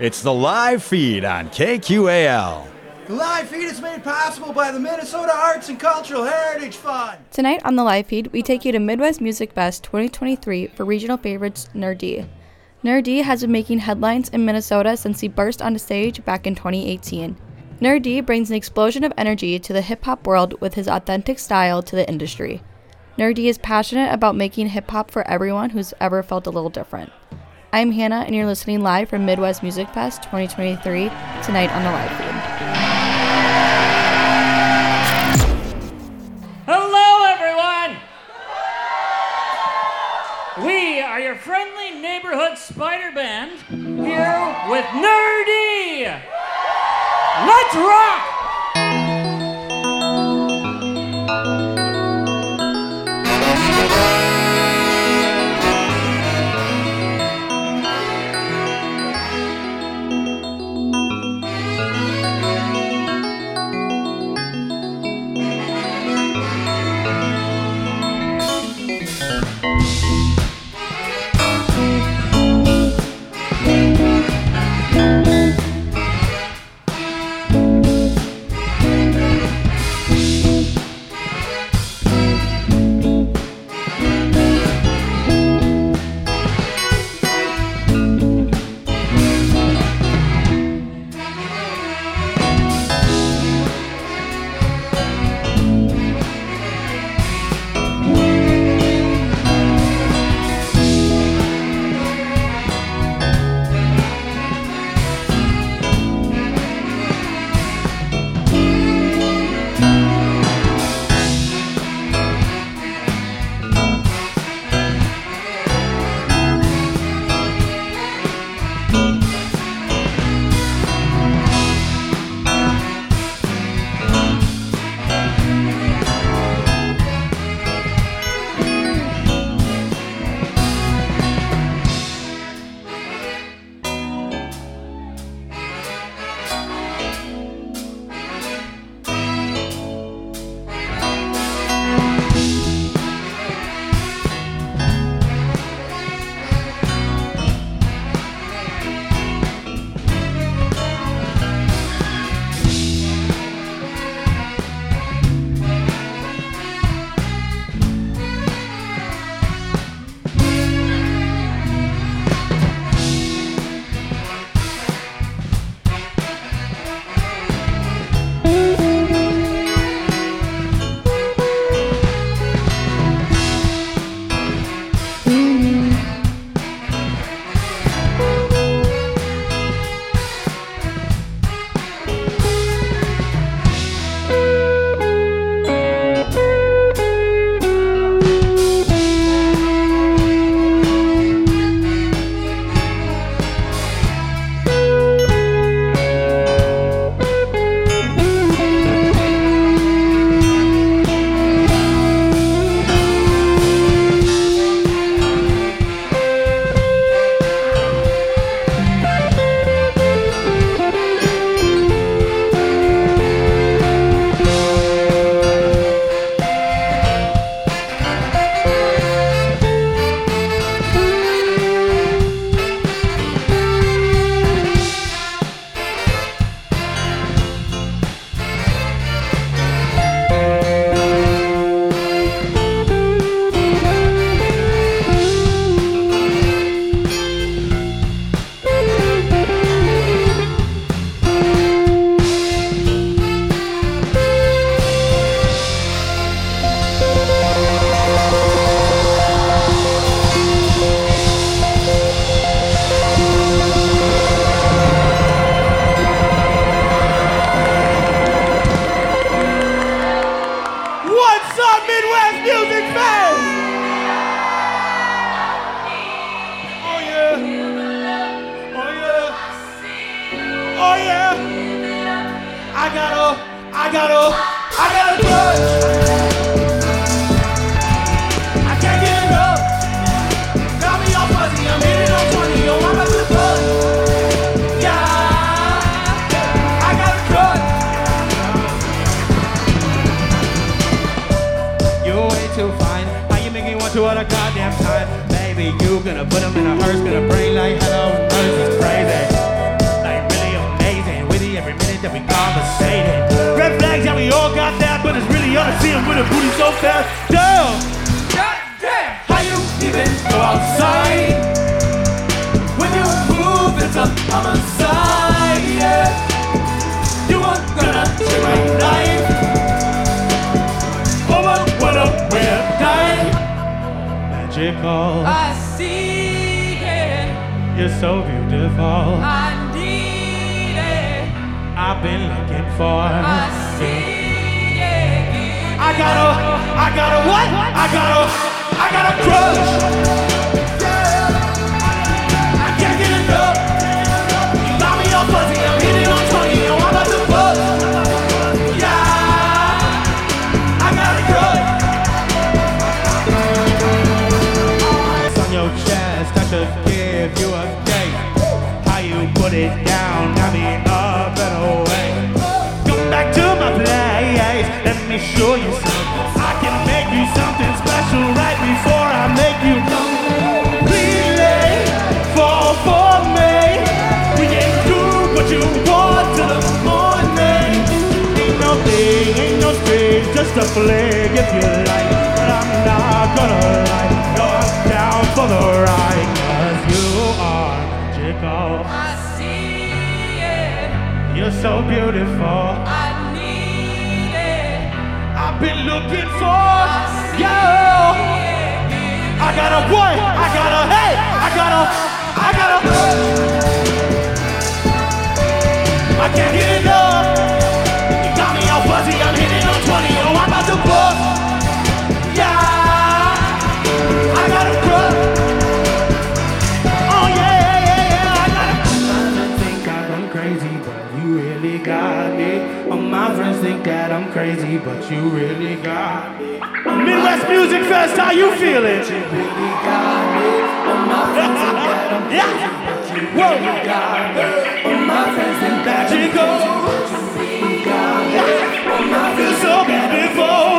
It's the live feed on KQAL. The live feed is made possible by the Minnesota Arts and Cultural Heritage Fund. Tonight on the live feed, we take you to Midwest Music Fest 2023 for regional favorites Nur-D. Neur D has been making headlines in Minnesota since he burst onto stage back in 2018. Nur-D brings an explosion of energy to the hip hop world with his authentic style to the industry. Nur-D is passionate about making hip hop for everyone who's ever felt a little different. I'm Hannah, and you're listening live from Midwest Music Fest 2023 tonight on the live feed. Hello, everyone! We are your friendly neighborhood spider band here with Nur-D! Let's rock! It down got me up and away. Come back to my place. Let me show you something. I can make you something special right before I make you completely fall for me. We can do what you want till the morning. Ain't no thing, ain't no strings, just a fling if you like. But I'm not gonna lie, you're down for the ride. Cause you are magical. I it, You're so beautiful. I need it. I've been looking for you. I got a what? I got a hey. I got a. I got a. I can't get enough. You got me all fuzzy. I'm hitting on 20. Oh, I'm about to bust. Crazy, but you really got me. Midwest Music Fest, how you feeling? You really got me. All my friends think that I'm crazy, yeah. but you really got me. All my friends think that you go. Feel so beautiful.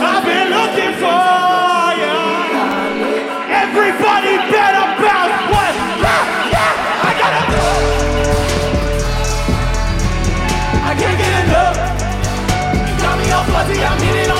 I've been looking for you. Everybody better me all fuzzy.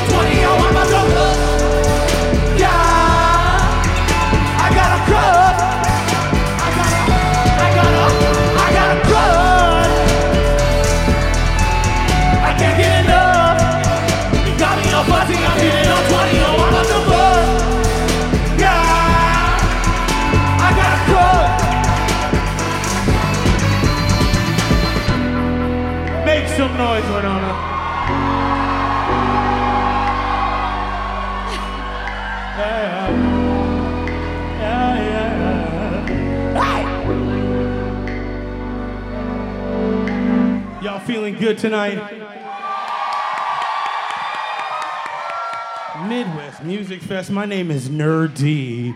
Good tonight? Midwest Music Fest. My name is Nur-D.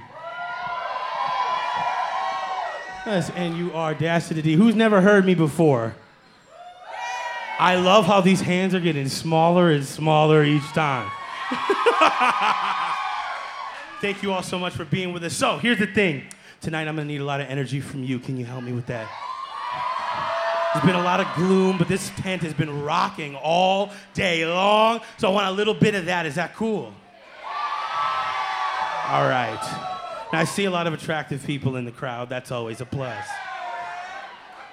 That's N-U-R dash to the D. Who's never heard me before? I love how these hands are getting smaller and smaller each time. Thank you all so much for being with us. So, here's the thing. Tonight I'm gonna need a lot of energy from you. Can you help me with that? There's been a lot of gloom, but this tent has been rocking all day long. So I want a little bit of that. Is that cool? All right. Now I see a lot of attractive people in the crowd. That's always a plus.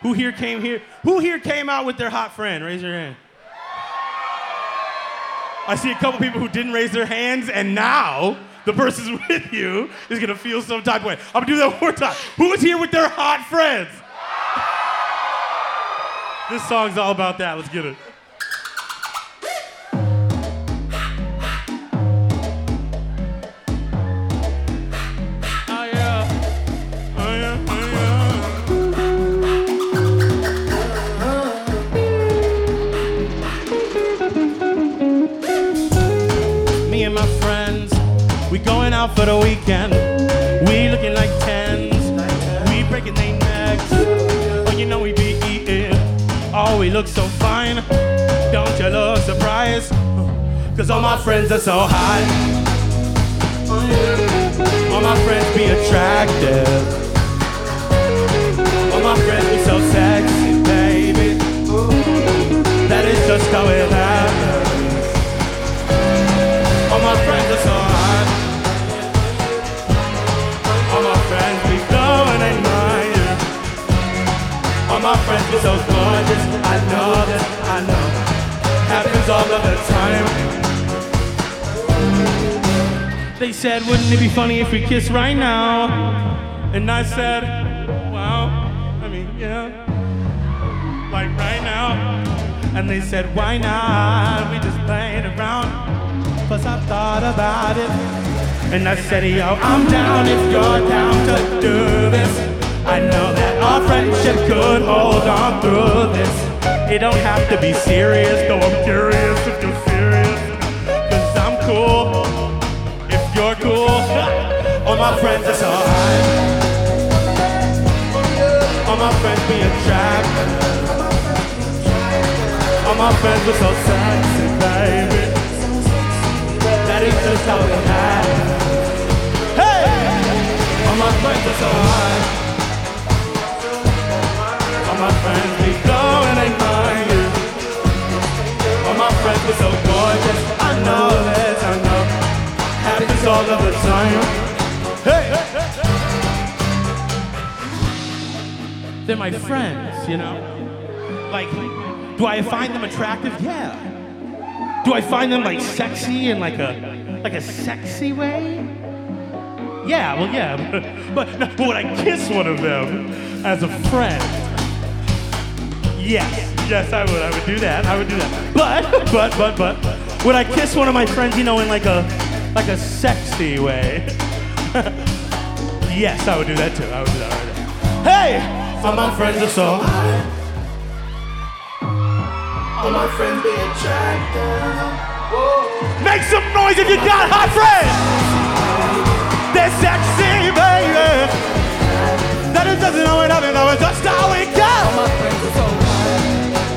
Who here came here? Who here came out with their hot friend? Raise your hand. I see a couple people who didn't raise their hands, and now the person with you is gonna feel some type of way. I'm gonna do that one more time. Who is here with their hot friends? This song's all about that. Let's get it. Oh. Oh. Oh. Me and my friends, we going out for the weekend. We looking like tens. We breaking their necks. Oh, you know we be. Oh, he looks so fine. Don't you look surprised? Cause all my friends are so hot. All my friends be attractive. All my friends be so sexy, baby. That is just how it happens. Friends be so gorgeous. I know this, I know. Happens all of the time. They said, wouldn't it be funny if we kissed right now? And I said, wow. I mean, yeah, like right now. And they said, why not? We just played around. Plus I've thought about it. And I said, yo, I'm down if you're down to do this. I know that our friendship could hold on through this. It don't have to be serious, though I'm curious if you're serious. Cause I'm cool if you're cool. All my friends are so high. All my friends be a trap. All my friends are so sexy, baby. That is just how it happens. Hey! All my friends are so high. My friends! They're my friends, you know? Like, do I find them attractive? Yeah. Do I find them like sexy in like a like a sexy way? Yeah, well, yeah. But, but would I kiss one of them as a friend? Yes, yes, I would. I would do that. I would do that. But, but, but, but, would I kiss one of my friends? You know, in like a like a sexy way? yes, I would do that too. I would do that. I do that. Hey, all my friends are so high. All my friends be attractive. Make some noise if you got hot friends. They're sexy, baby. That it doesn't know it happens, though it's just how it goes.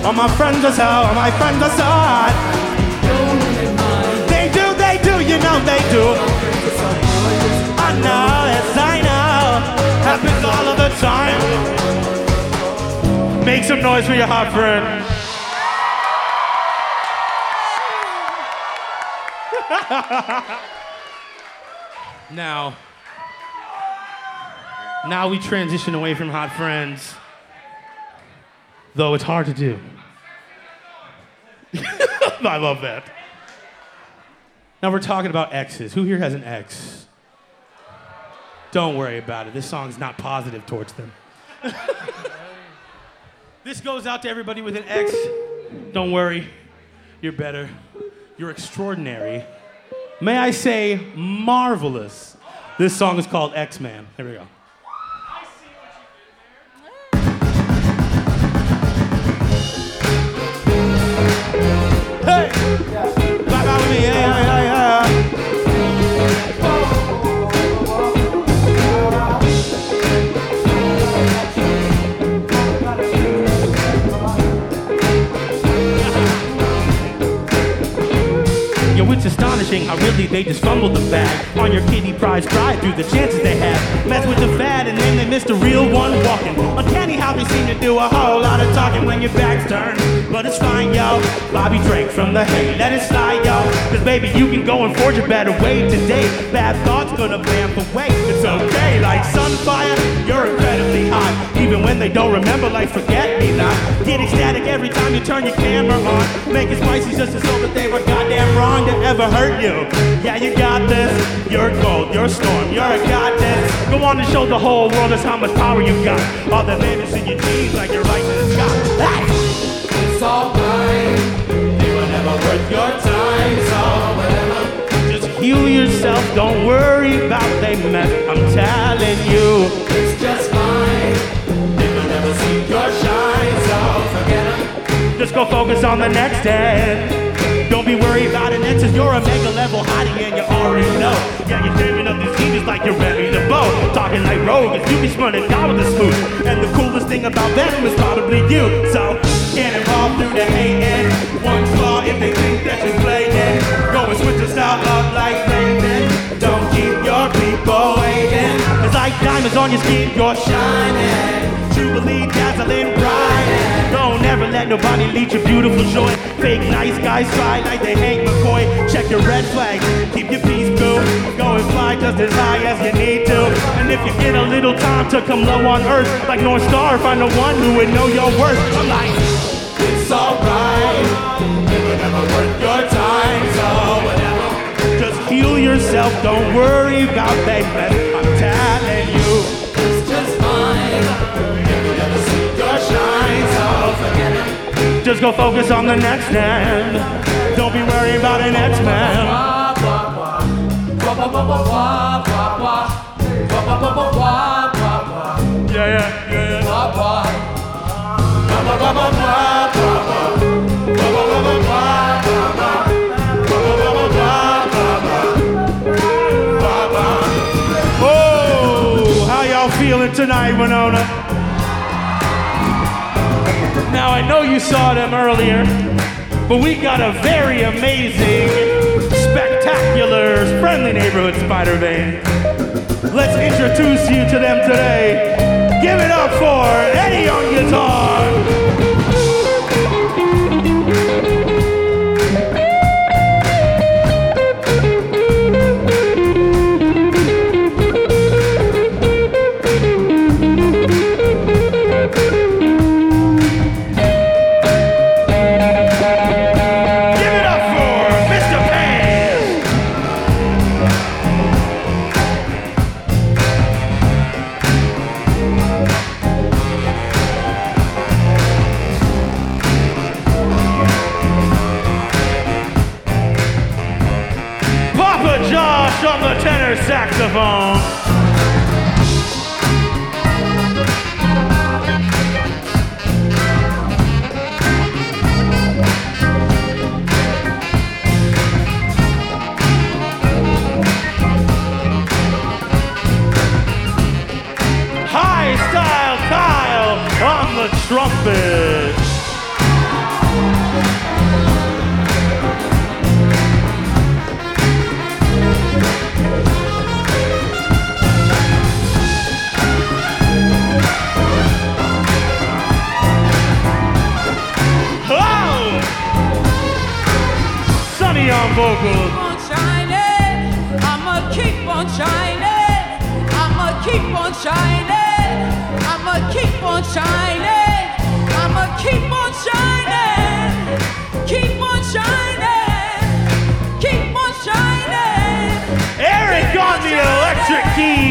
All my friends are so, all my friends are so hot. They do, they do, you know they do. I know, yes, I know. Happens all of the time. Make some noise for your hot friend. now, now we transition away from hot friends, though it's hard to do. I love that. Now we're talking about exes. Who here has an ex? Don't worry about it. This song's not positive towards them. this goes out to everybody with an ex. Don't worry. You're better. You're extraordinary. May I say, marvelous. This song is called X Man. Here we go. Astonishing how really they just fumbled the bag on your kitty prize drive through the chances they had. Mess with the fad and then they missed a real one walking. Uncanny how they seem to do a whole lot of talking when your back's turned. But it's fine, yo. Bobby drank from the hay, let it slide, yo. Cause baby, you can go and forge a better way today. Bad thoughts gonna vamp away. It's okay, like sunfire, you're incredibly hot. Even when they don't remember, like forget me not. Get ecstatic every time you turn your camera on. Make it spicy just to show that they were goddamn wrong to ever hurt you. Yeah, you got this. You're gold, you're storm, you're a goddess. Go on and show the whole world just how much power you got. All the babies in your jeans like you're right to the sky. Hey! It's alright. Heal yourself, don't worry about they mess. I'm telling you. It's just fine. They will never see your shine, so forget it. Just go focus on the next day. Don't be worried about it, exes. You're a mega level hottie and you already know. Yeah, you're dreaming up these scenes like you're ready to blow. Talking like rogues, you be running down with the smooth. And the coolest thing about them is probably you. So get involved through the hating. One flaw if they think that you're playing. Go and switch your style up like Raven. Don't keep your people waiting. It's like diamonds on your skin, you're shining. Jubilee dazzling bright. Don't ever let nobody lead your beautiful joy. Fake nice guys try like they hate McCoy. Check your red flags, keep your peace cool. Go and fly just as high as you need to. And if if you get a little time to come low on earth, like North Star, find the one who would know your worth. I'm like, yourself, don't worry about payment. I'm telling you. It's just fine. You will never see your shine. Just go focus on the next man. Don't be worried about an X-Man. Yeah, yeah, yeah, yeah. Tonight, Winona? Now I know you saw them earlier, but we got a very amazing, spectacular, friendly neighborhood spider band. Let's introduce you to them today. Give it up for Eddie on guitar. Eric on the electric keys.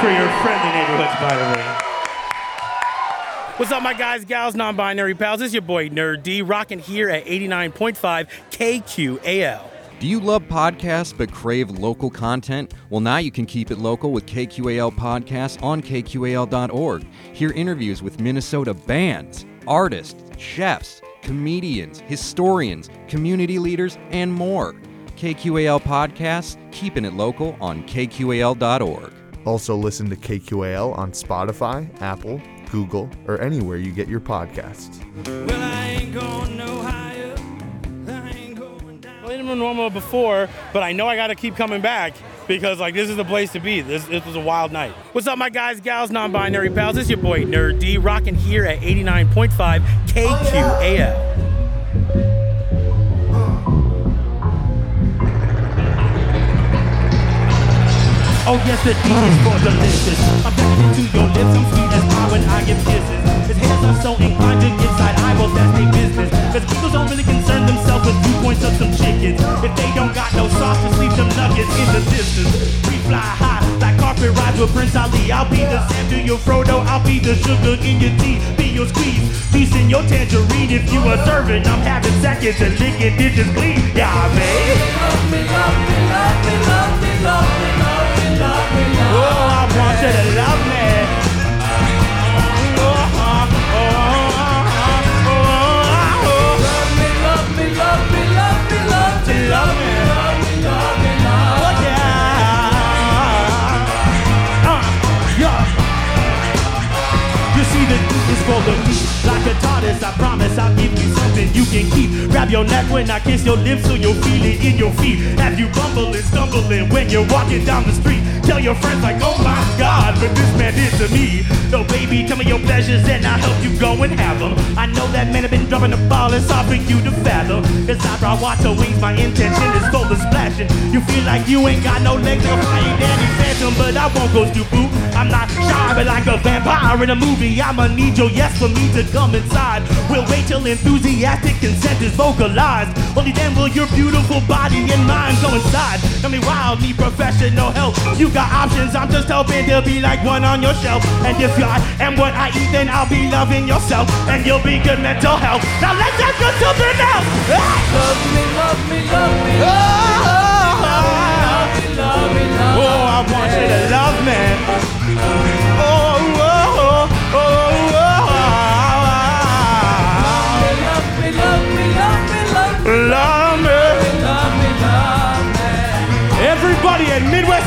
For your friendly neighborhoods, by the way. What's up, my guys, gals, non-binary pals? It's your boy Nur-D, rocking here at 89.5 KQAL. Do you love podcasts but crave local content? Well, now you can keep it local with KQAL Podcasts on KQAL.org. Hear interviews with Minnesota bands, artists, chefs, comedians, historians, community leaders, and more. KQAL Podcasts, keeping it local on KQAL.org. Also, listen to KQAL on Spotify, Apple, Google, or anywhere you get your podcasts. Well, played him normal before, but I know I got to keep coming back because like this is the place to be. This, this was a wild night. What's up, my guys, gals, non-binary pals? It's your boy Nur-D, rocking here at 89.5 KQAL. Oh yes, the D is for delicious. I'm backing into your lips, I'm sweet as pie when I give kisses. His hands are so inclined to get that's their business. Cause people don't really concern themselves with viewpoints of some chickens. If they don't got no sauce, just leave them nuggets in the distance. We fly high, like carpet rides with Prince Ali. I'll be the Sam to your Frodo, I'll be the sugar in your tea, be your squeeze. Peace in your tangerine if you a servant. I'm having seconds and licking dishes clean. Yeah, man. Oh, I want you to love me. Grab your neck when I kiss your lips so you'll feel it in your feet. Have you bumbling, stumbling when you're walking down the street. Tell your friends like, oh my God, but this man did to me. So baby, tell me your pleasures and I'll help you go and have them. I know that men have been dropping the ball, it's hard for you to fathom. Cause I brought water wings, my intention is full of splashing. You feel like you ain't got no legs like a flying Danny Phantom, but I won't go stupid. I'm not shy, but like a vampire in a movie. I'ma need your yes for me to come inside. We'll wait till enthusiastic consent is vocalized. Only then will your beautiful body and mind go inside. Tell me wild, need professional help. You got options, I'm just hoping there'll be like one on your shelf. And if I am what I eat, then I'll be loving yourself. And you'll be good mental health. Now let's just go something else. Love me, love me, love me. Oh, oh, I want you to love me.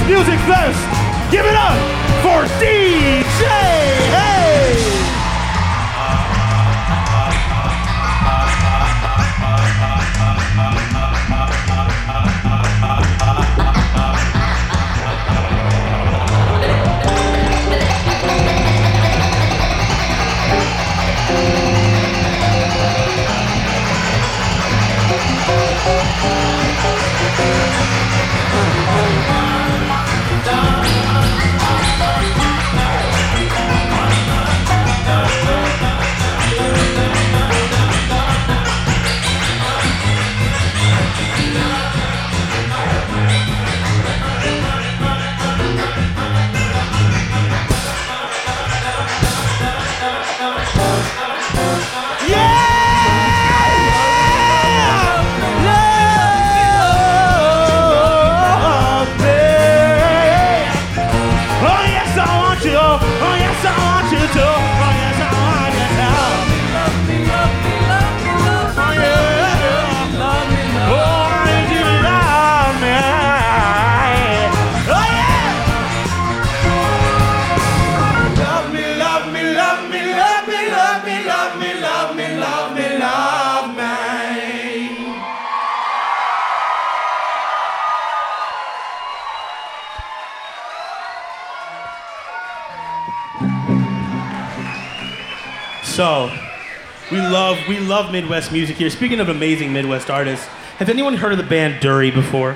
Music Fest, give it up for DJ. So, we love we love Midwest music here. Speaking of amazing Midwest artists, has anyone heard of the band Durry before?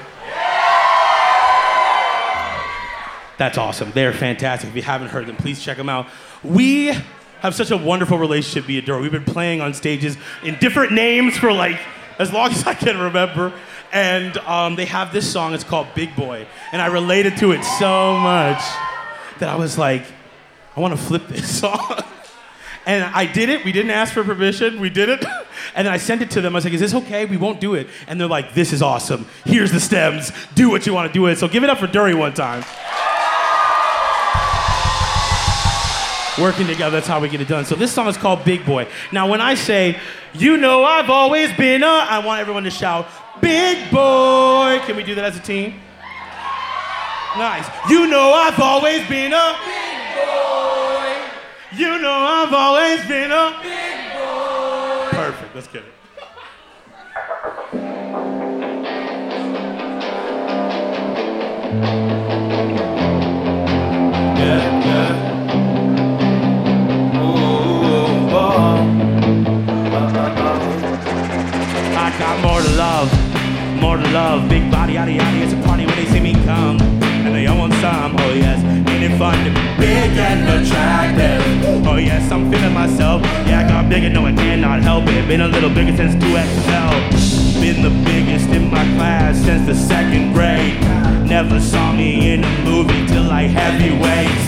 That's awesome. They're fantastic. If you haven't heard them, please check them out. We have such a wonderful relationship via Durry. We've been playing on stages in different names for like as long as I can remember. And um, they have this song. It's called Big Boy, and I related to it so much that I was like, I want to flip this song. And I did it. We didn't ask for permission. We did it. And then I sent it to them. I was like, is this okay? We won't do it. And they're like, this is awesome. Here's the stems. Do what you want to do with it. So give it up for Durry one time. Working together, that's how we get it done. So this song is called Big Boy. Now, when I say, you know I've always been a, I want everyone to shout, Big Boy. Can we do that as a team? Nice. You know I've always been a big boy. You know I've always been a big boy. Perfect. Let's get it. Yeah, yeah. I got more to love, more to love. Big body, yada yada. Bigger, no I cannot help it. Been a little bigger since 2XL. Been the biggest in my class since the second grade. Never saw me in a movie till I heavyweights.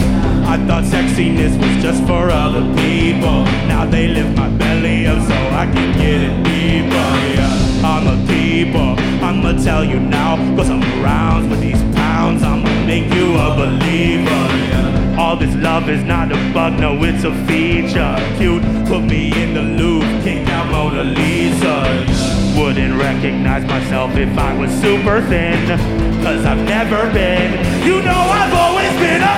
I thought sexiness was just for other people. Now they lift my belly up so I can get it deeper. Yeah, I'm a keeper. I'ma tell you now, cause I'm around with these pounds. I'ma make you a believer. Yeah. All this love is not a bug, no, it's a feature. Cute, put me in the Louvre, kick out Mona Lisa. Wouldn't recognize myself if I was super thin, cause I've never been. You know I've always been a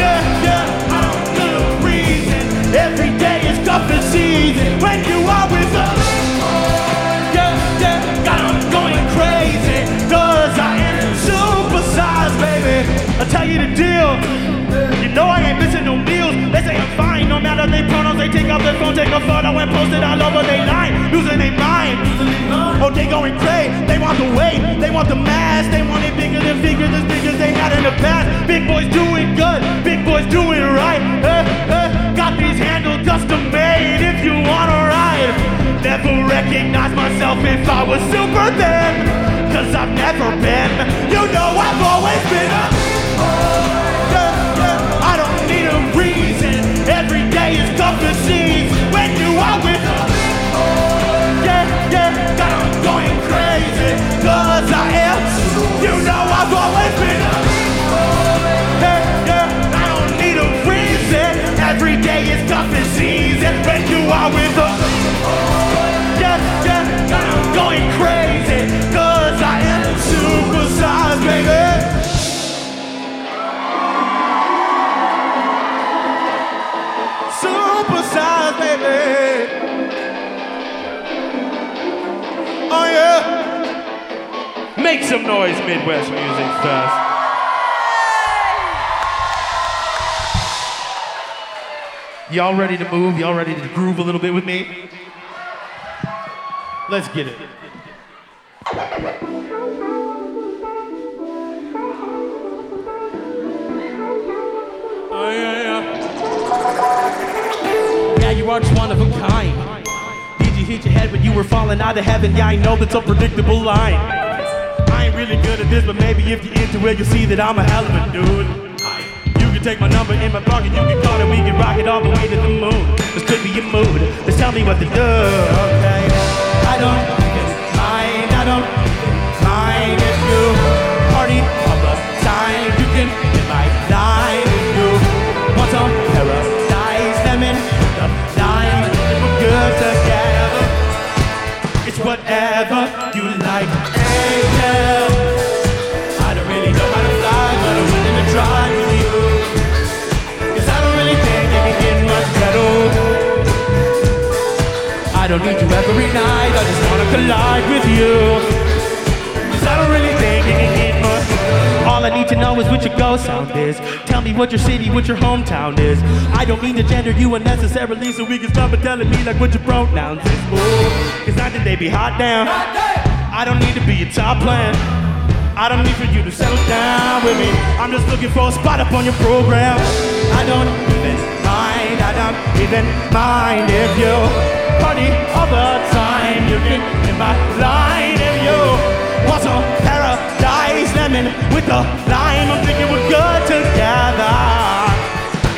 yeah, yeah, I don't know reason. Every day is cuffing season. When you are with us, tell you the deal. You know I ain't missing no meals. They say I'm fine, no matter they pronouns. They take off their phone, take a photo, and post it all over they line. Losing their mind. Oh, they going crazy. They want the weight, they want the mass. They want it bigger than figures, as big as they had in the past. Big boys doing good, big boys doing right. Eh, eh, got these handles custom made if you wanna ride. Never recognize myself if I was super thin. Cause I've never been. You know I've always been a. Make some noise, Midwest Music Fest. Y'all ready to move? Y'all ready to groove a little bit with me? Let's get it. Oh, yeah, yeah. Yeah, you are just one of a kind. Did you hit your head when you were falling out of heaven? Yeah, I know that's a predictable line. Ain't really good at this, but maybe if you're into it, you'll see that I'm a hell of a dude. You can take my number in my pocket, you can call it, we can rock it all the way to the moon. This could be your mood. Just tell me what to do, okay? I don't mind, I don't mind if you party all the time. You can hit my line if you want some paradise lemon, the lime, we're good together. It's whatever don't need you every night, I just wanna collide with you. Cause I don't really think it can get much all I need to know is what your ghost sound is. Tell me what your city, what your hometown is. I don't mean to gender you unnecessarily, so we can stop telling me like what your pronouns is. Ooh, Cause I think they be hot down. I don't need to be your top plan. I don't need for you to settle down with me. I'm just looking for a spot up on your program. I don't even mind, I don't even mind if you party all the time. You can in my line if you want some paradise lemon with the lime. I'm thinking we're good together.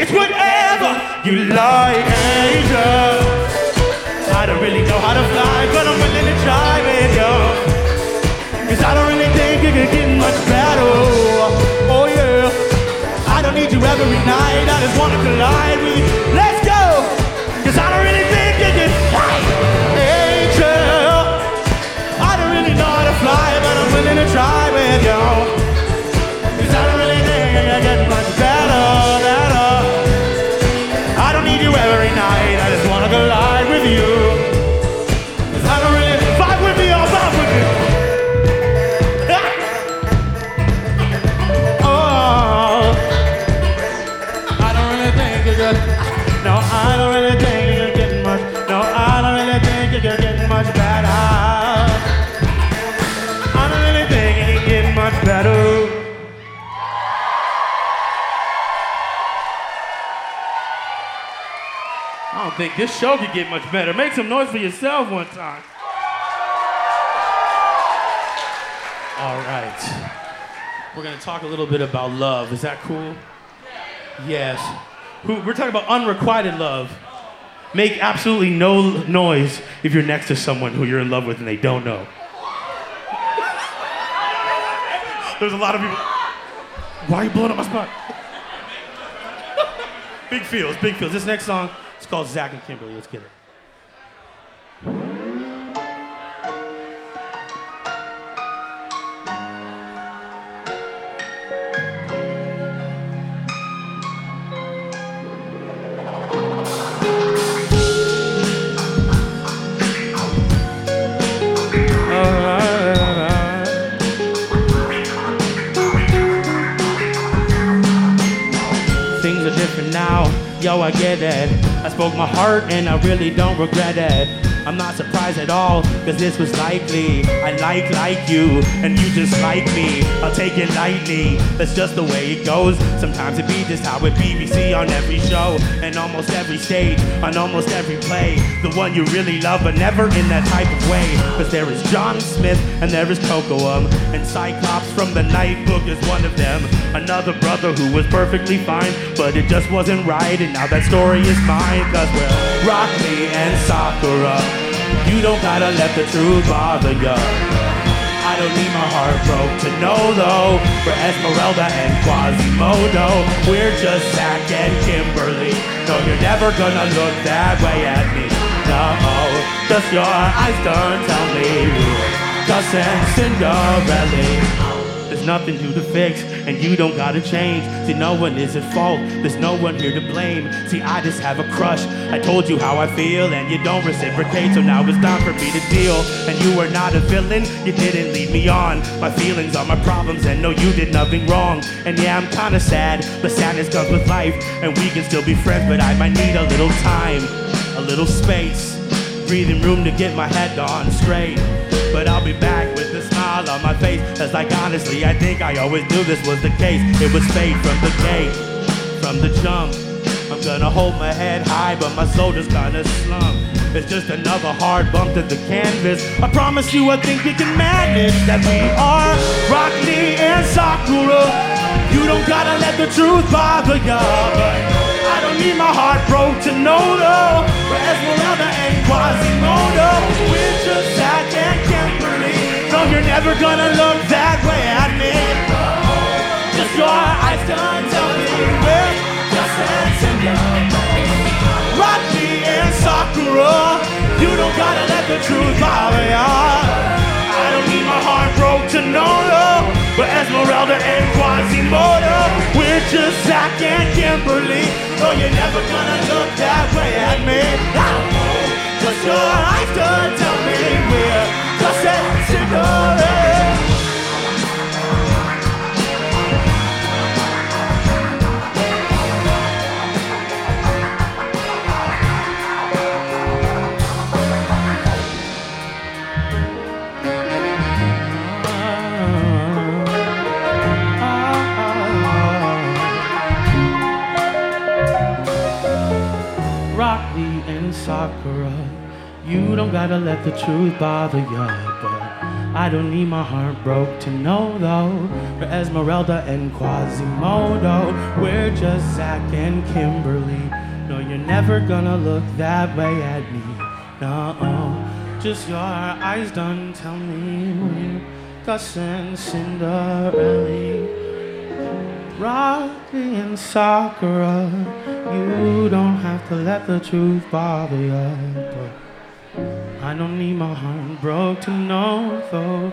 It's whatever you you like angel. I don't really know how to fly, but I'm willing to try with you. Cause I don't really think it could get much better. Oh yeah. I don't need you every night, I just wanna collide with you. Let's this show could get much better. Make some noise for yourself one time. All right. We're going to talk a little bit about love. Is that cool? Yes. We're talking about unrequited love. Make absolutely no noise if you're next to someone who you're in love with and they don't know. There's a lot of people. Why are you blowing up my spot? big feels, big feels. This next song is called Zach and Kimberly. Let's get it. I spoke my heart and I really don't regret it. I'm not surprised at all, cause this was likely. I like like you, and you just like me. I'll take it lightly, that's just the way it goes. Sometimes it be just how it be. We see on every show, and almost every stage, on almost every play. The one you really love, but never in that type of way. Cause there is John Smith, and there is Kocoum, um, and Cyclops from the Notebook is one of them. Another brother who was perfectly fine, but it just wasn't right, and now that story is mine. Cause we're Rock Lee and Sakura. You don't gotta let the truth bother ya. I don't need my heart broke to know though. For Esmeralda and Quasimodo, we're just Zach and Kimberly. No, you're never gonna look that way at me. No, just your eyes don't tell me. Gus and Cinderella. Nothing to fix, and you don't gotta change. See, no one is at fault, there's no one here to blame. See, I just have a crush. I told you how I feel, and you don't reciprocate, so now it's time for me to deal. And you are not a villain, you didn't lead me on. My feelings are my problems, and no, you did nothing wrong. And yeah, I'm kinda sad, but sadness comes with life, and we can still be friends, but I might need a little time, a little space, breathing room to get my head on straight. But I'll be back smile on my face. Cause like honestly, I think I always knew this was the case. It was fate from the gate, from the jump. I'm gonna hold my head high, but my soul just kinda slump. It's just another hard bump to the canvas. I promise you, I think we can manage that we are Rock Lee and Sakura. You don't gotta let the truth bother ya. I don't need my heart broke to know though. For Esmeralda and Quasimodo, we're just Zach and No, you're never gonna look that way at me. Just your eyes don't tell me we're just dancing. Rock Lee and Sakura, you don't gotta let the truth bother ya. I don't need my heart broke to know though. But Esmeralda and Quasimodo, we're just Zach and Kimberly. No, you're never gonna look that way at me. Just your eyes don't tell me we're just dancing. Rock don't gotta let the truth bother ya, but I don't need my heart broke to know though. For Esmeralda and Quasimodo, we're just Zach and Kimberly. No, you're never gonna look that way at me. No, just your eyes done tell me when Gus and Cinderella, Rock Lee and Sakura. You don't have to let the truth bother you. I don't need my heart broke to know though.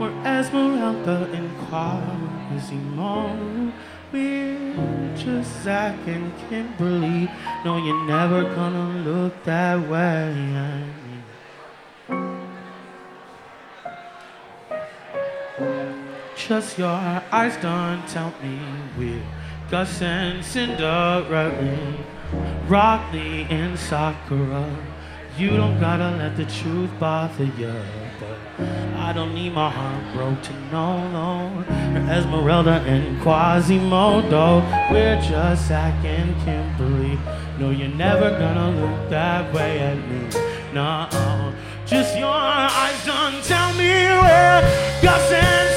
We're Esmeralda and Quasimodo. We're just Zach and Kimberly. No, you're never gonna look that way. Just your eyes don't tell me we're Gus and Cinderella, Rock Lee and Sakura. You don't gotta let the truth bother you, but I don't need my heart broke to know, no. Esmeralda and Quasimodo, we're just Zach and Kimberly. No, you're never gonna look that way at me, no. Just your eyes don't tell me where Gus and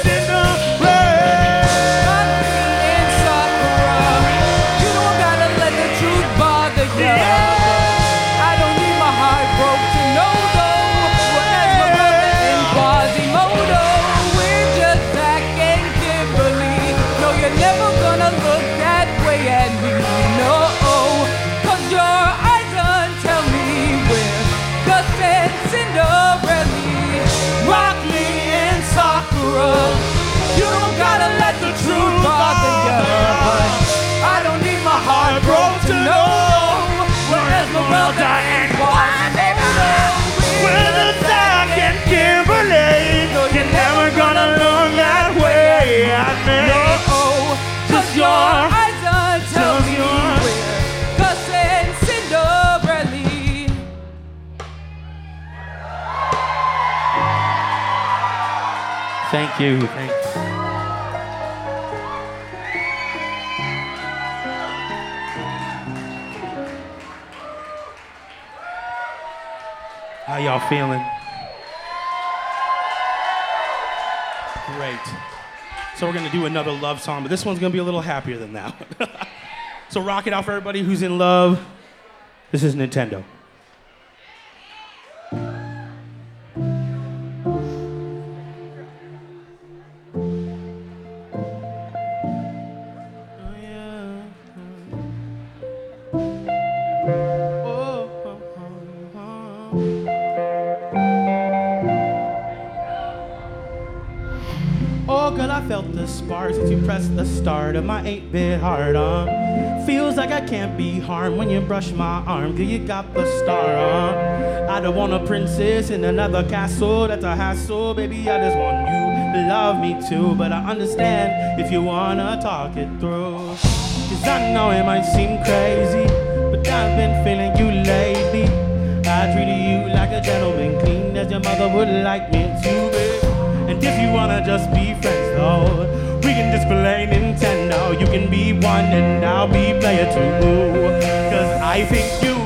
Thank you. Thank you. How y'all feeling? Great. So we're gonna do another love song, but this one's gonna be a little happier than that. so rock it out for everybody who's in love. This is Nintendo. Start of my 8 bit heart on. Feels like I can't be harmed when you brush my arm, girl, you got the star on. I don't want a princess in another castle, that's a hassle, baby. I just want you to love me too, but I understand if you wanna talk it through. Cause I know it might seem crazy, but I've been feeling you lately. I treated you like a gentleman, clean as your mother would like me to be. And if you wanna just be friends, though, can just play Nintendo. You can be one and I'll be player two. Cause I think you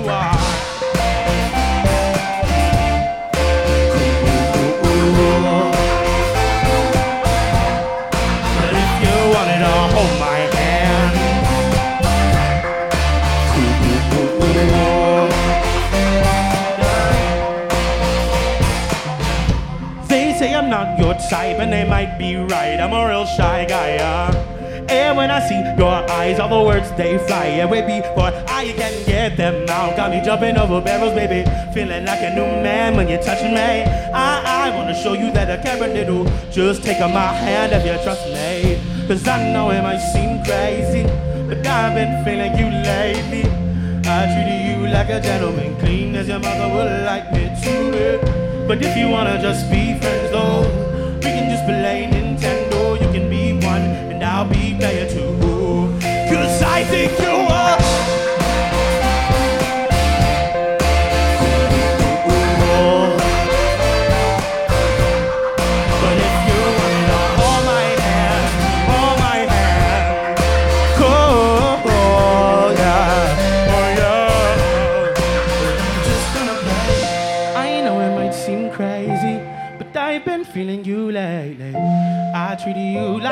type, and they might be right. I'm a real shy guy, uh. And when I see your eyes, all the words they fly away before I can get them out. Got me jumping over barrels, baby. Feeling like a new man when you're touching me. I, I wanna show you that I care a little. Just take my hand if you trust me. Cause I know it might seem crazy, but I've been feeling you lately. I treated you like a gentleman, clean as your mother would like me to. But if you wanna just be friends, play Nintendo. You can be one, and I'll be player two. Cause I think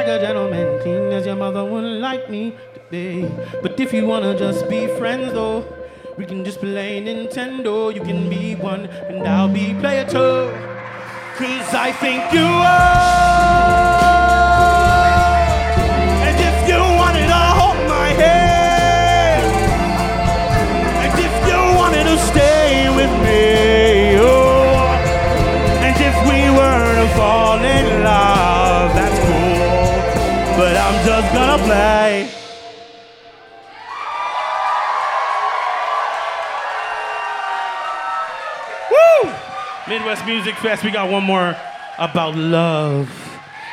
like a gentleman, clean as your mother would like me to be. But if you wanna just be friends, though, We can just play Nintendo. You can be one, and I'll be player two. Cause I think you are. Just. Woo! Midwest Music Fest, we got one more about love.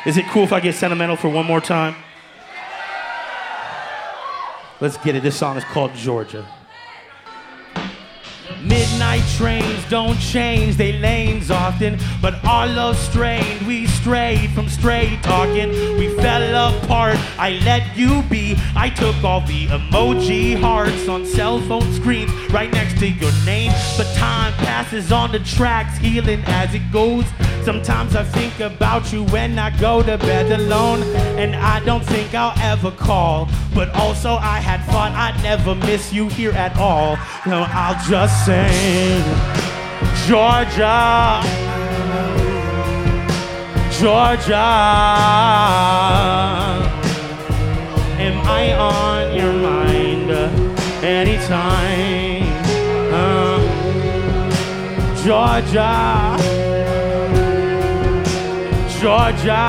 Is it cool if I get sentimental for one more time? Let's get it. This song is called Georgia. Midnight trains don't change they lanes often, but our love strained. We strayed from straight talking. We fell apart. I let you be. I took all the emoji hearts on cell phone screens right next to your name. But time passes on the tracks, healing as it goes. Sometimes I think about you when I go to bed alone, and I don't think I'll ever call. But also, I had thought I'd never miss you here at all. No, I'll just Georgia, Georgia. Am I on your mind anytime? Uh, Georgia. Georgia.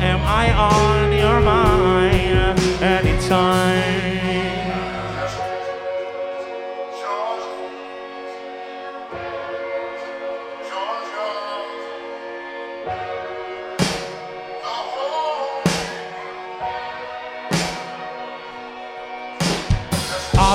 Am I on your mind anytime?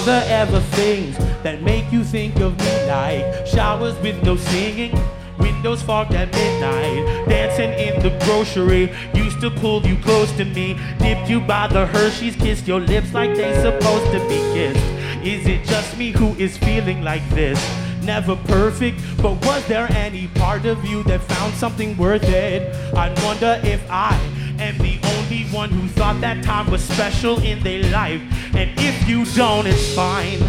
There ever things that make you think of me like showers with no singing? Windows fogged at midnight, dancing in the grocery. Used to pull you close to me, dipped you by the Hershey's, kissed your lips like they supposed to be kissed. Is it just me who is feeling like this? Never perfect, but was there any part of you that found something worth it? I wonder if I am the only one who thought that time was special in their life. And if you don't, it's fine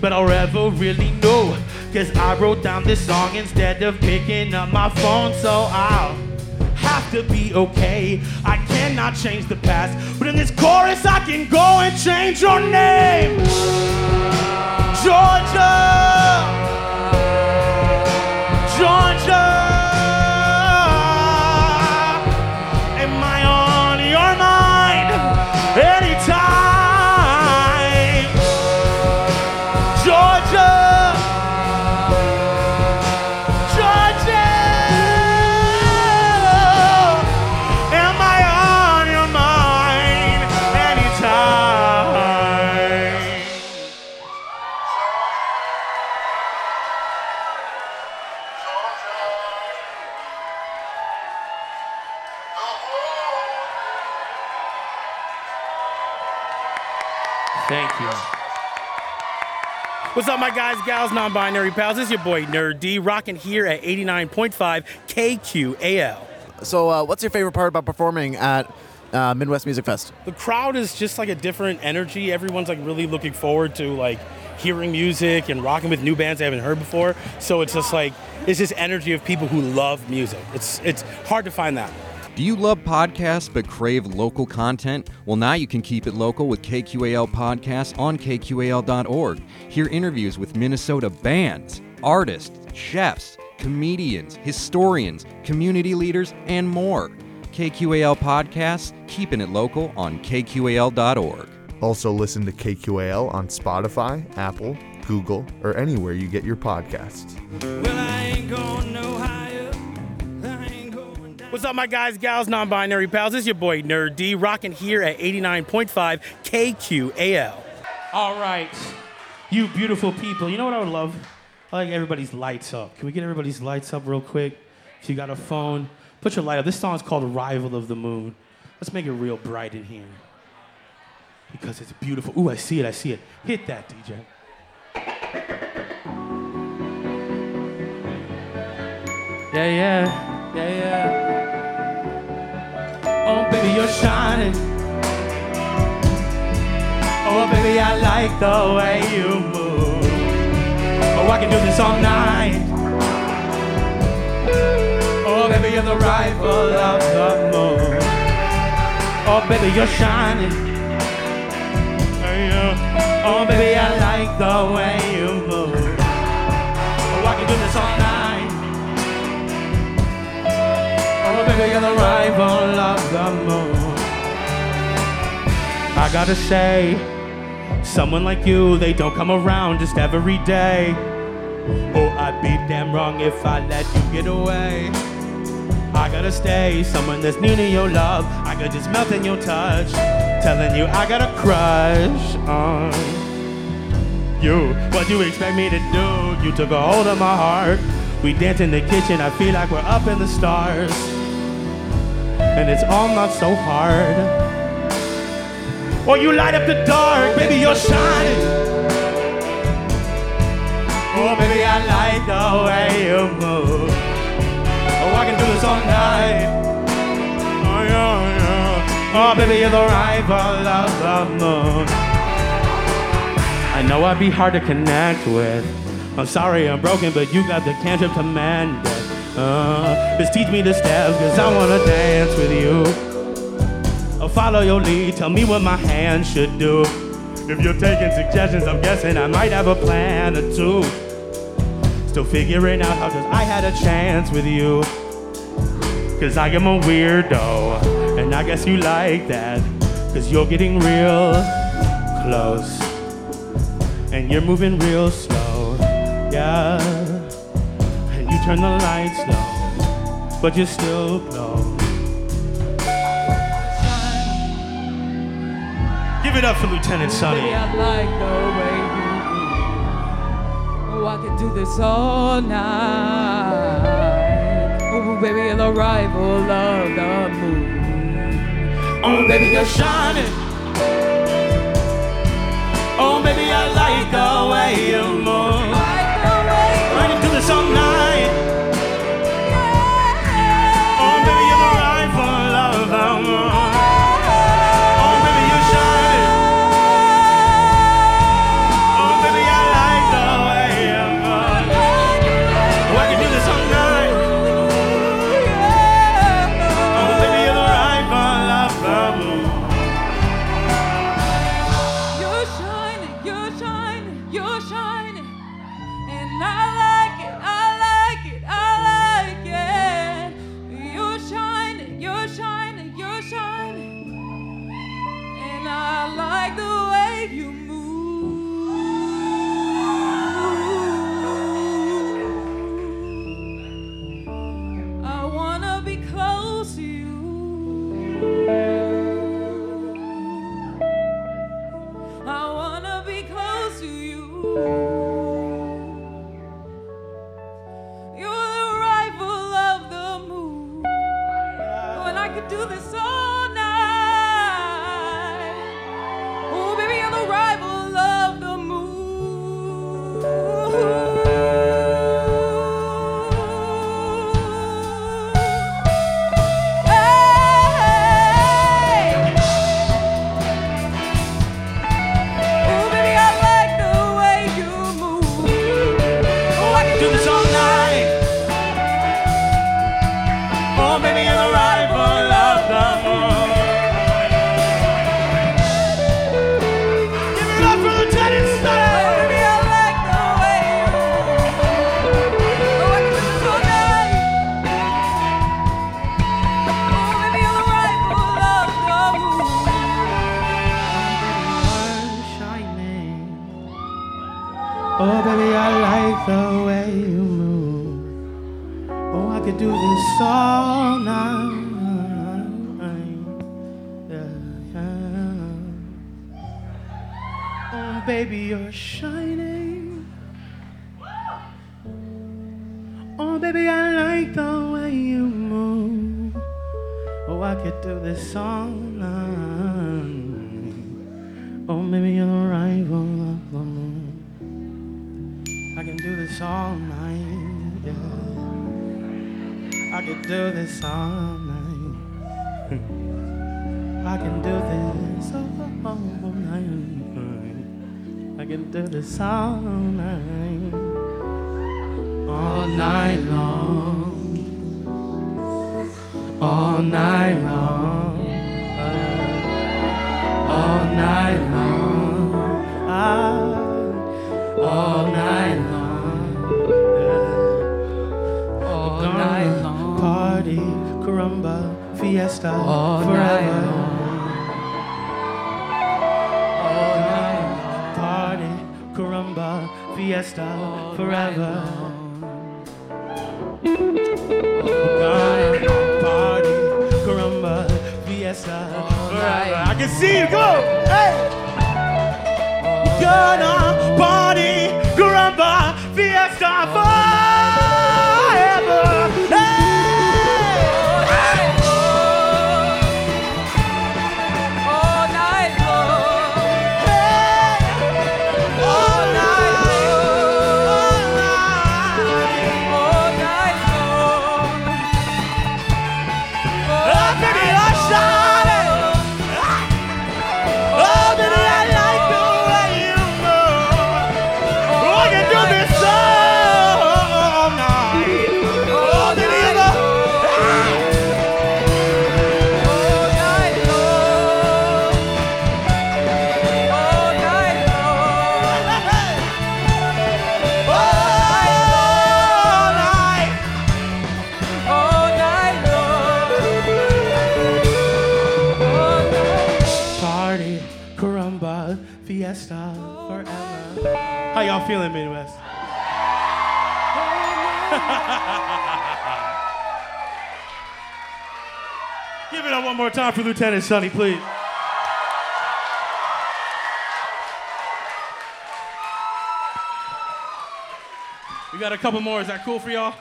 but I'll ever really know. Cause I wrote down this song instead of picking up my phone, so I'll have to be okay. I cannot change the past, but in this chorus I can go and change your name. Georgia, Georgia. Thank you. What's up, my guys, gals, non binary pals? This is your boy Nur-D, rocking here at 89.5 KQAL. So, uh, what's your favorite part about performing at uh, Midwest Music Fest? The crowd is just like a different energy. Everyone's like really looking forward to like hearing music and rocking with new bands they haven't heard before. So it's just like it's this energy of people who love music. It's it's hard to find that. Do you love podcasts but crave local content? Well, now you can keep it local with KQAL Podcasts on KQAL.org. Hear interviews with Minnesota bands, artists, chefs, comedians, historians, community leaders, and more. KQAL Podcasts, keeping it local on KQAL.org. Also, listen to KQAL on Spotify, Apple, Google, or anywhere you get your podcasts. What's up, my guys, gals, non binary pals? This is your boy Nur-D, rocking here at 89.5 KQAL. All right, you beautiful people. You know what I would love? I like everybody's lights up. Can we get everybody's lights up real quick? If you got a phone, put your light up. This song is called Arrival of the Moon. Let's make it real bright in here. Because it's beautiful. Ooh, I see it, I see it. Hit that, DJ. Yeah, yeah, yeah, yeah. You're shining. Oh, baby, I like the way you move. Oh, I can do this all night. Oh, baby, you're the rival of the moon. Oh, baby, you're shining. Oh, baby, I like the way you move. Oh, I can do this all night. You're the rival of the moon. I gotta say, someone like you, they don't come around just every day. Oh, I'd be damn wrong if I let you get away. I gotta stay, someone that's needing your love. I could just melt in your touch, telling you I got a crush on you. What do you expect me to do? You took a hold of my heart. We dance in the kitchen, I feel like we're up in the stars. And it's all not so hard. Or you light up the dark, baby, you're shining. Oh, baby, I like the way you move. Oh, I can do this all night. Oh, yeah, yeah. Oh, baby, you're the rival of the moon. I know I'd be hard to connect with. I'm sorry I'm broken, but you got the cantrip to mend it. Uh, just teach me the steps, cause I wanna dance with you. I'll follow your lead, tell me what my hands should do. If you're taking suggestions, I'm guessing I might have a plan or two. Still figuring out how cause I had a chance with you. Cause I am a weirdo, and I guess you like that. Cause you're getting real close, and you're moving real slow, yeah. Turn the lights low, but you still glow. Give it up for Lieutenant Sonny. Baby, I like the way you move. Oh, I can do this all night. Oh, baby, you're the rival of the moon. Oh, baby, you're shining. Oh, baby, I like the way you move. The way you move. Oh, I could do this all night. Oh, baby, you're shining. Oh, baby, I like the way you move. Oh, I could do this all night. Oh, maybe you're the rival. I can do this all night. Yeah. I can do this all night. I can do this all night. I can do this all night. All night long. All night long. All night long. Ah, all night long. All night long. Party, caramba, fiesta, All forever. night long. All night long. Party, caramba, fiesta, forever. Party, party, caramba, fiesta, forever. I can see you go. Hey. Gonna party, time for Lieutenant Sonny, please. We got a couple more. Is that cool for y'all?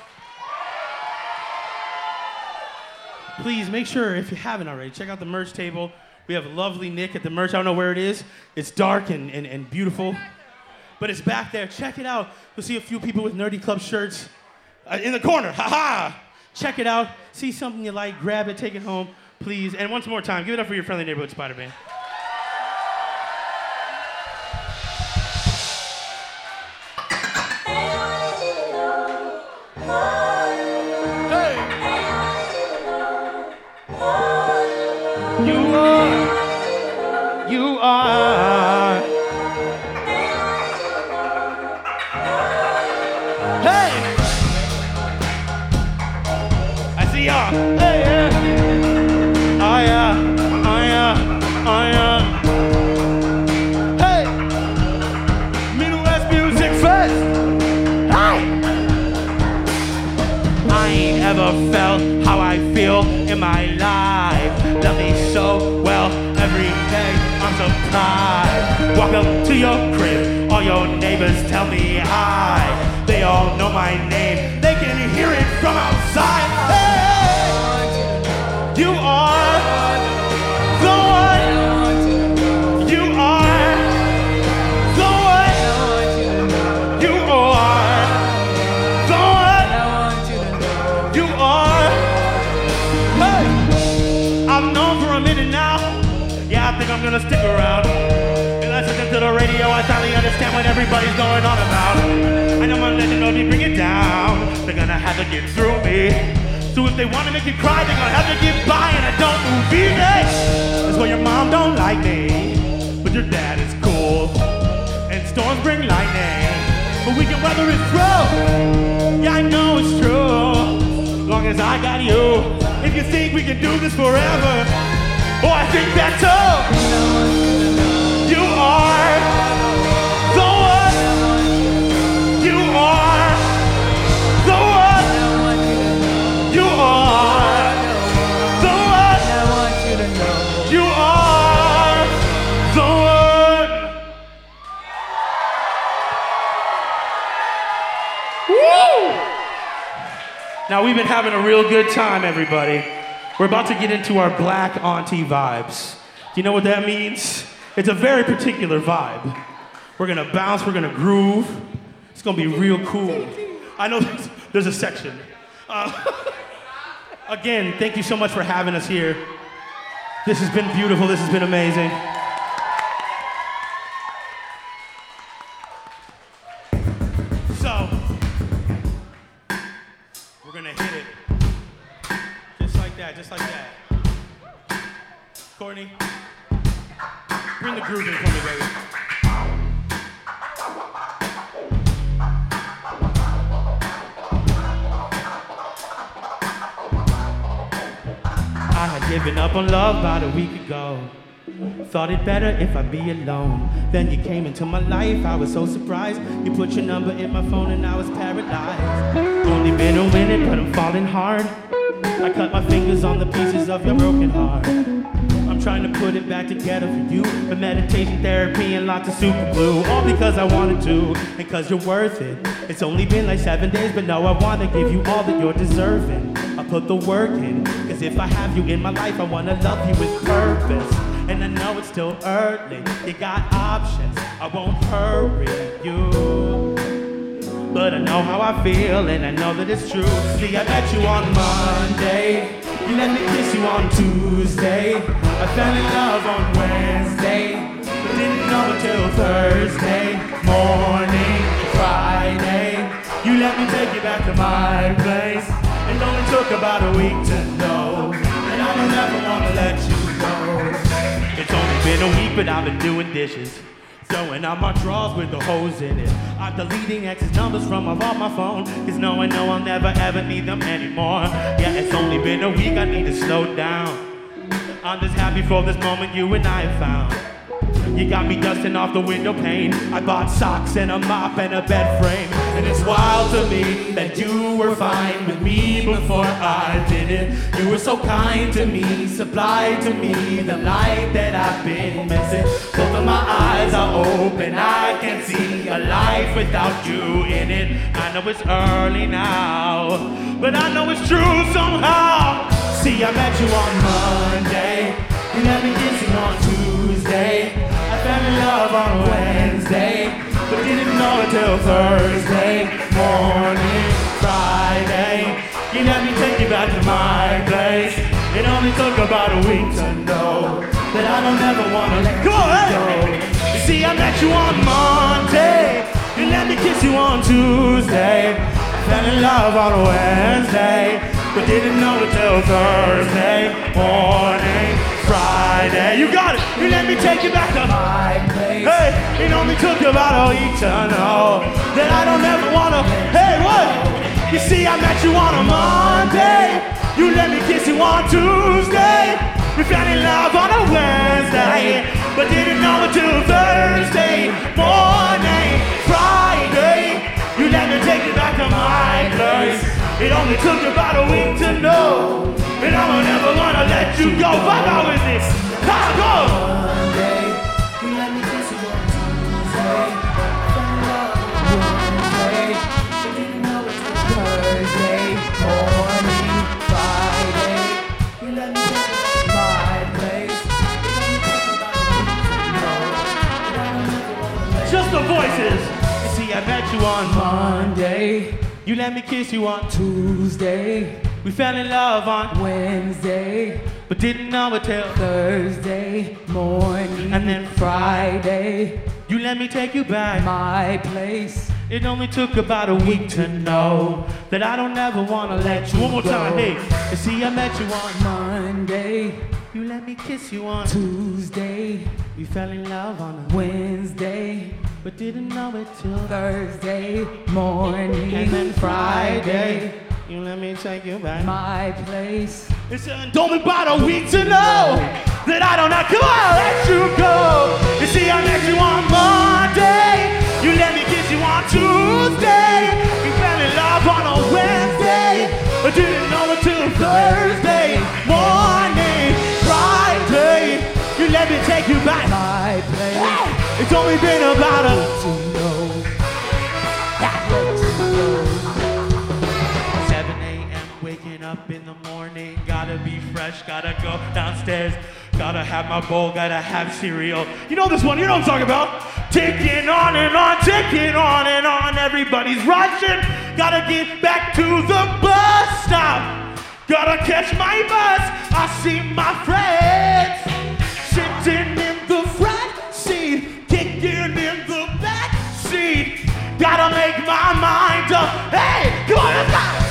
Please make sure, if you haven't already, check out the merch table. We have lovely Nick at the merch. I don't know where it is. It's dark and, and, and beautiful, but it's back there. Check it out. You'll see a few people with Nerdy Club shirts uh, in the corner. Ha ha! Check it out. See something you like, grab it, take it home, please. And once more time, give it up for your friendly neighborhood Spider Man. You are. You are. All your neighbors tell me hi. They all know my name. They can hear it from outside. Everybody's going on about. And I know my legend of me bring it down. They're gonna have to get through me. So if they wanna make you cry, they're gonna have to get by and I don't move easy. That's why your mom don't like me. But your dad is cool. And storms bring lightning. But we can weather it through. Yeah, I know it's true. As long as I got you. If you think we can do this forever. Oh, I think that too. Now we've been having a real good time, everybody. We're about to get into our black auntie vibes. Do you know what that means? It's a very particular vibe. We're gonna bounce, we're gonna groove. It's gonna be real cool. I know there's, a section. Uh, again, thank you so much for having us here. This has been beautiful, this has been amazing. Bring the groove in for me, baby. I had given up on love about a week ago. Thought it better if I be alone. Then you came into my life, I was so surprised. You put your number in my phone and I was paralyzed. Only been a minute, but I'm falling hard. I cut my fingers on the pieces of your broken heart. Trying to put it back together for you. With meditation therapy and lots of super glue. All because I wanted to, and because you're worth it. It's only been like seven days, but now I wanna give you all that you're deserving. I put the work in, cause if I have you in my life, I wanna love you with purpose. And I know it's still early, you got options. I won't hurry you. But I know how I feel and I know that it's true. See, I met you on Monday. You let me kiss you on Tuesday. I fell in love on Wednesday. But didn't know until Thursday morning, Friday. You let me take you back to my place. It only took about a week to know that I don't ever wanna let you go. It's only been a week, but I've been doing dishes. Throwing out my drawers with the holes in it. I'm deleting ex's numbers from off my phone. Cause no, I know I'll never ever need them anymore. Yeah, it's only been a week, I need to slow down. I'm just happy for this moment you and I have found. You got me dusting off the window pane. I bought socks and a mop and a bed frame. And it's wild to me that you were fine with me before I did it. You were so kind to me, supplied to me the light that I've been missing. Both of my eyes are open, I can see a life without you in it. I know it's early now, but I know it's true somehow. See, I met you on Monday. Let me kiss you on Tuesday. Until Thursday morning, Friday. You let me take you back to my place. It only took about a week to know that I don't ever wanna let Come on, you go. You see, I met you on Monday. You let me kiss you on Tuesday. Fell in love on Wednesday, but didn't know until Thursday morning, Friday. You got it. You let me take you back to my place. Hey, it only took about a week to know that I don't ever wanna. Hey, what? You see, I met you on a Monday. You let me kiss you on Tuesday. We fell in love on a Wednesday, but didn't know until Thursday morning, Friday. You let me take you back to my place. It only took about a week to know, and I will never wanna let you go. Fuck out with this. Go. Monday, you let me kiss you on Tuesday. Didn't know Thursday morning, Friday. You me my place. Just the voices. You see, I met you on Monday. You let me kiss you on Tuesday. We fell in love on Wednesday, but didn't know until Thursday morning. And then Friday, you let me take you back my place. It only took about a week to know that I don't ever wanna let you. One more time, hey. You see, I met you on Monday. You let me kiss you on Tuesday. We fell in love on a Wednesday, but didn't know it till Thursday morning. And then Friday, you let me take you back my place. It's me about a week to know that I don't know. have to let you go. You see, I met you on Monday. You let me kiss you on Tuesday. Only been about a. 7 a.m. waking up in the morning. Gotta be fresh, gotta go downstairs. Gotta have my bowl, gotta have cereal. You know this one, you know what I'm talking about. Ticking on and on, ticking on and on. Everybody's rushing. Gotta get back to the bus stop. Gotta catch my bus. I see my friends sitting Gotta make my mind up. Hey, come on, let's go.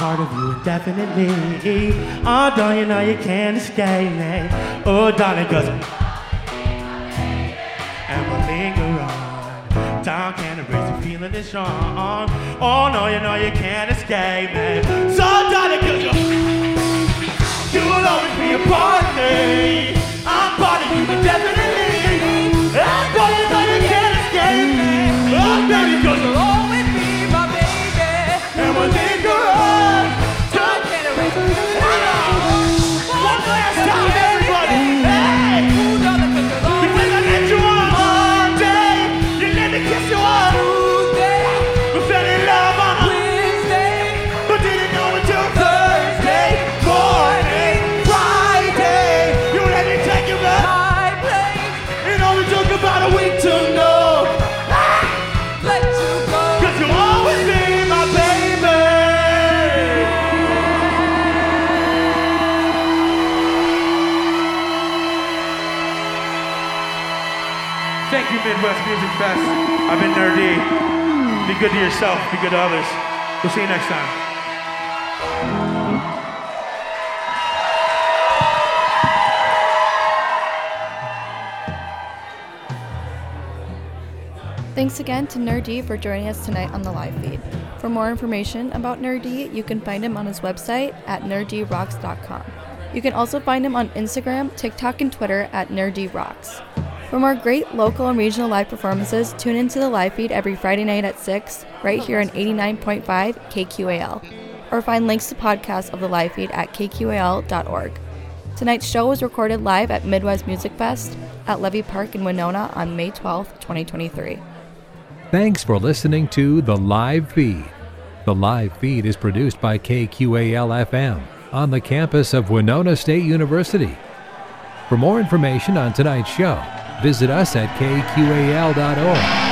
Part of you indefinitely. Oh, don't you know you can't escape me? Oh, darling, cause and we'll linger on. Time can't erase the feeling is strong. Oh, no, you know you can't escape me. So, darling, cause you, you will always be Midwest Music Fest. I've been Nur-D. Be good to yourself, be good to others. We'll see you next time. Thanks again to Nur-D for joining us tonight on the live feed. For more information about Nur-D, you can find him on his website at nerdyrocks.com. You can also find him on Instagram, TikTok, and Twitter at nerdyrocks. For more great local and regional live performances, tune into the live feed every Friday night at 6, right here on 89.5 KQAL. Or find links to podcasts of the live feed at kqal.org. Tonight's show was recorded live at Midwest Music Fest at Levee Park in Winona on May 12th, 2023. Thanks for listening to The Live Feed. The Live Feed is produced by KQAL FM on the campus of Winona State University. For more information on tonight's show, visit us at kqal.org.